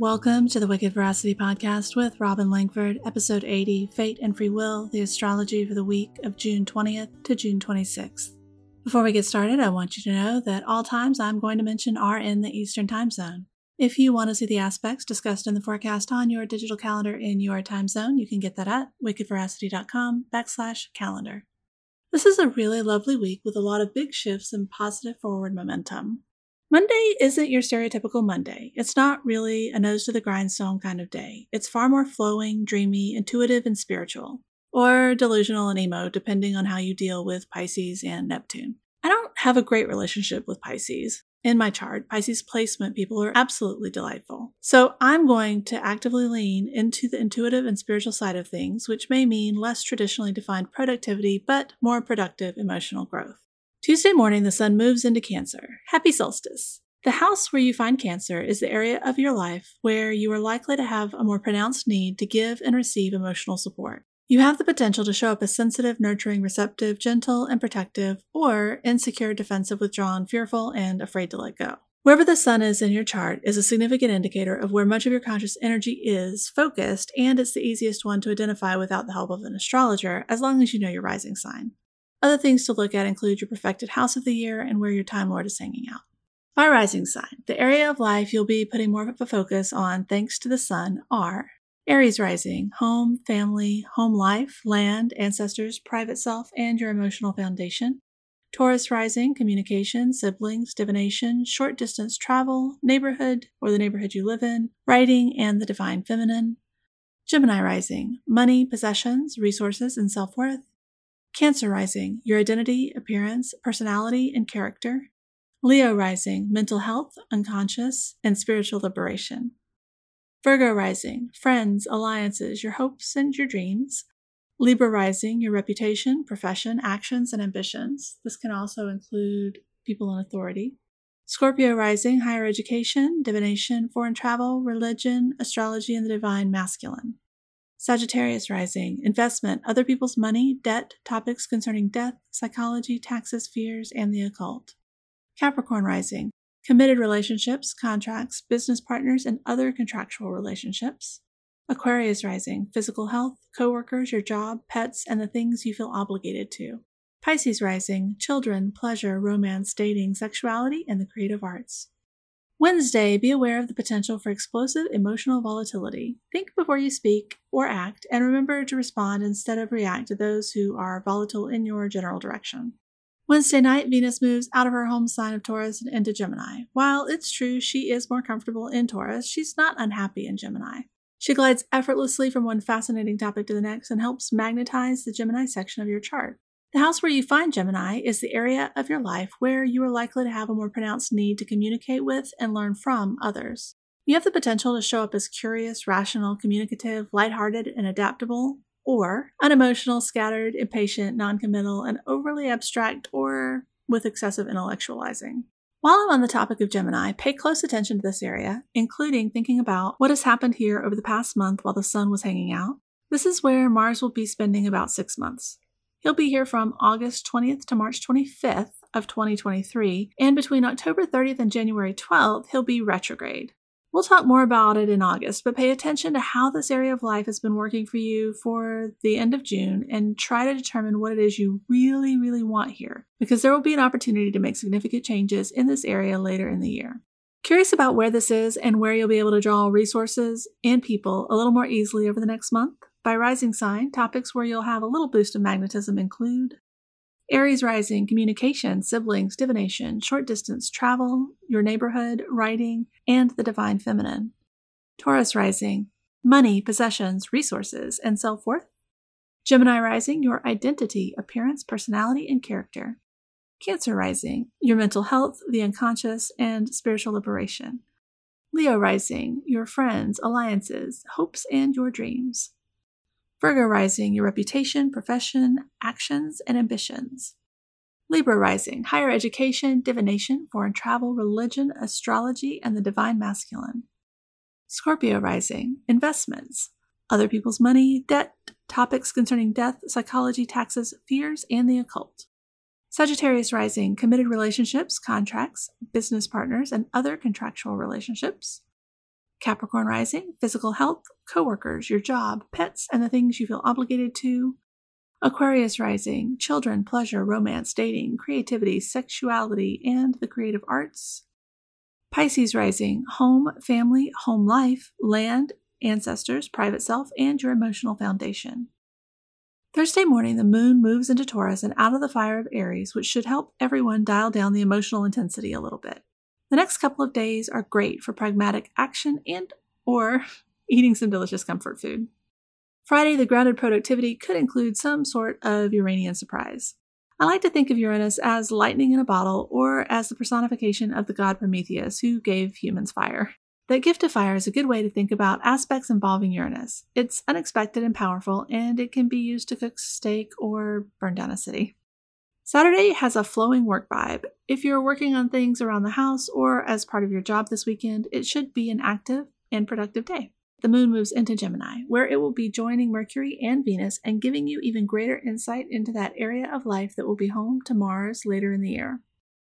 Welcome to the Wicked Veracity Podcast with Robin Langford, Episode 80 Fate and Free Will, the astrology for the week of June 20th to June 26th. Before we get started, I want you to know that all times I'm going to mention are in the Eastern Time Zone. If you want to see the aspects discussed in the forecast on your digital calendar in your time zone, you can get that at wickedveracity.com backslash calendar. This is a really lovely week with a lot of big shifts and positive forward momentum. Monday isn't your stereotypical Monday. It's not really a nose to the grindstone kind of day. It's far more flowing, dreamy, intuitive, and spiritual. Or delusional and emo, depending on how you deal with Pisces and Neptune. I don't have a great relationship with Pisces. In my chart, Pisces placement people are absolutely delightful. So I'm going to actively lean into the intuitive and spiritual side of things, which may mean less traditionally defined productivity, but more productive emotional growth. Tuesday morning, the sun moves into Cancer. Happy solstice. The house where you find Cancer is the area of your life where you are likely to have a more pronounced need to give and receive emotional support. You have the potential to show up as sensitive, nurturing, receptive, gentle, and protective, or insecure, defensive, withdrawn, fearful, and afraid to let go. Wherever the sun is in your chart is a significant indicator of where much of your conscious energy is focused, and it's the easiest one to identify without the help of an astrologer, as long as you know your rising sign. Other things to look at include your profected house of the year and where your Time Lord is hanging out. By rising sign, the area of life you'll be putting more of a focus on thanks to the sun are Aries rising, home, family, home life, land, ancestors, private self, and your emotional foundation. Taurus rising, communication, siblings, divination, short distance travel, neighborhood or the neighborhood you live in, writing, and the divine feminine. Gemini rising, money, possessions, resources, and self worth. Cancer rising, your identity, appearance, personality, and character. Leo rising, mental health, unconscious, and spiritual liberation. Virgo rising, friends, alliances, your hopes and your dreams. Libra rising, your reputation, profession, actions, and ambitions. This can also include people in authority. Scorpio rising, higher education, divination, foreign travel, religion, astrology, and the divine masculine. Sagittarius rising, investment, other people's money, debt, topics concerning death, psychology, taxes, fears, and the occult. Capricorn rising, committed relationships, contracts, business partners, and other contractual relationships. Aquarius rising, physical health, coworkers, your job, pets, and the things you feel obligated to. Pisces rising, children, pleasure, romance, dating, sexuality, and the creative arts. Wednesday, be aware of the potential for explosive emotional volatility. Think before you speak or act, and remember to respond instead of react to those who are volatile in your general direction. Wednesday night, Venus moves out of her home sign of Taurus and into Gemini. While it's true she is more comfortable in Taurus, she's not unhappy in Gemini. She glides effortlessly from one fascinating topic to the next and helps magnetize the Gemini section of your chart. The house where you find Gemini is the area of your life where you are likely to have a more pronounced need to communicate with and learn from others. You have the potential to show up as curious, rational, communicative, lighthearted, and adaptable, or unemotional, scattered, impatient, noncommittal, and overly abstract or with excessive intellectualizing. While I'm on the topic of Gemini, pay close attention to this area, including thinking about what has happened here over the past month while the sun was hanging out. This is where Mars will be spending about six months. He'll be here from August 20th to March 25th of 2023, and between October 30th and January 12th, he'll be retrograde. We'll talk more about it in August, but pay attention to how this area of life has been working for you for the end of June and try to determine what it is you really, really want here, because there will be an opportunity to make significant changes in this area later in the year. Curious about where this is and where you'll be able to draw resources and people a little more easily over the next month? By rising sign, topics where you'll have a little boost of magnetism include Aries rising, communication, siblings, divination, short distance travel, your neighborhood, writing, and the divine feminine. Taurus rising, money, possessions, resources, and self worth. Gemini rising, your identity, appearance, personality, and character. Cancer rising, your mental health, the unconscious, and spiritual liberation. Leo rising, your friends, alliances, hopes, and your dreams. Virgo rising, your reputation, profession, actions, and ambitions. Libra rising, higher education, divination, foreign travel, religion, astrology, and the divine masculine. Scorpio rising, investments, other people's money, debt, topics concerning death, psychology, taxes, fears, and the occult. Sagittarius rising, committed relationships, contracts, business partners, and other contractual relationships. Capricorn rising, physical health, coworkers, your job, pets, and the things you feel obligated to. Aquarius rising, children, pleasure, romance, dating, creativity, sexuality, and the creative arts. Pisces rising, home, family, home life, land, ancestors, private self, and your emotional foundation. Thursday morning, the moon moves into Taurus and out of the fire of Aries, which should help everyone dial down the emotional intensity a little bit. The next couple of days are great for pragmatic action and or eating some delicious comfort food. Friday, the grounded productivity could include some sort of Uranian surprise. I like to think of Uranus as lightning in a bottle or as the personification of the god Prometheus who gave humans fire. That gift of fire is a good way to think about aspects involving Uranus. It's unexpected and powerful, and it can be used to cook steak or burn down a city. Saturday has a flowing work vibe. If you're working on things around the house or as part of your job this weekend, it should be an active and productive day. The moon moves into Gemini, where it will be joining Mercury and Venus and giving you even greater insight into that area of life that will be home to Mars later in the year.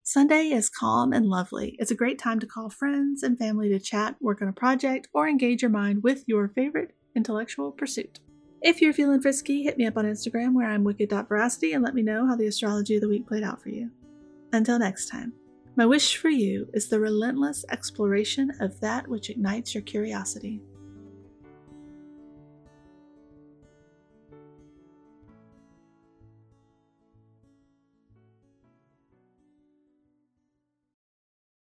Sunday is calm and lovely. It's a great time to call friends and family to chat, work on a project, or engage your mind with your favorite intellectual pursuit. If you're feeling frisky, hit me up on Instagram where I'm wicked.veracity and let me know how the astrology of the week played out for you. Until next time, my wish for you is the relentless exploration of that which ignites your curiosity.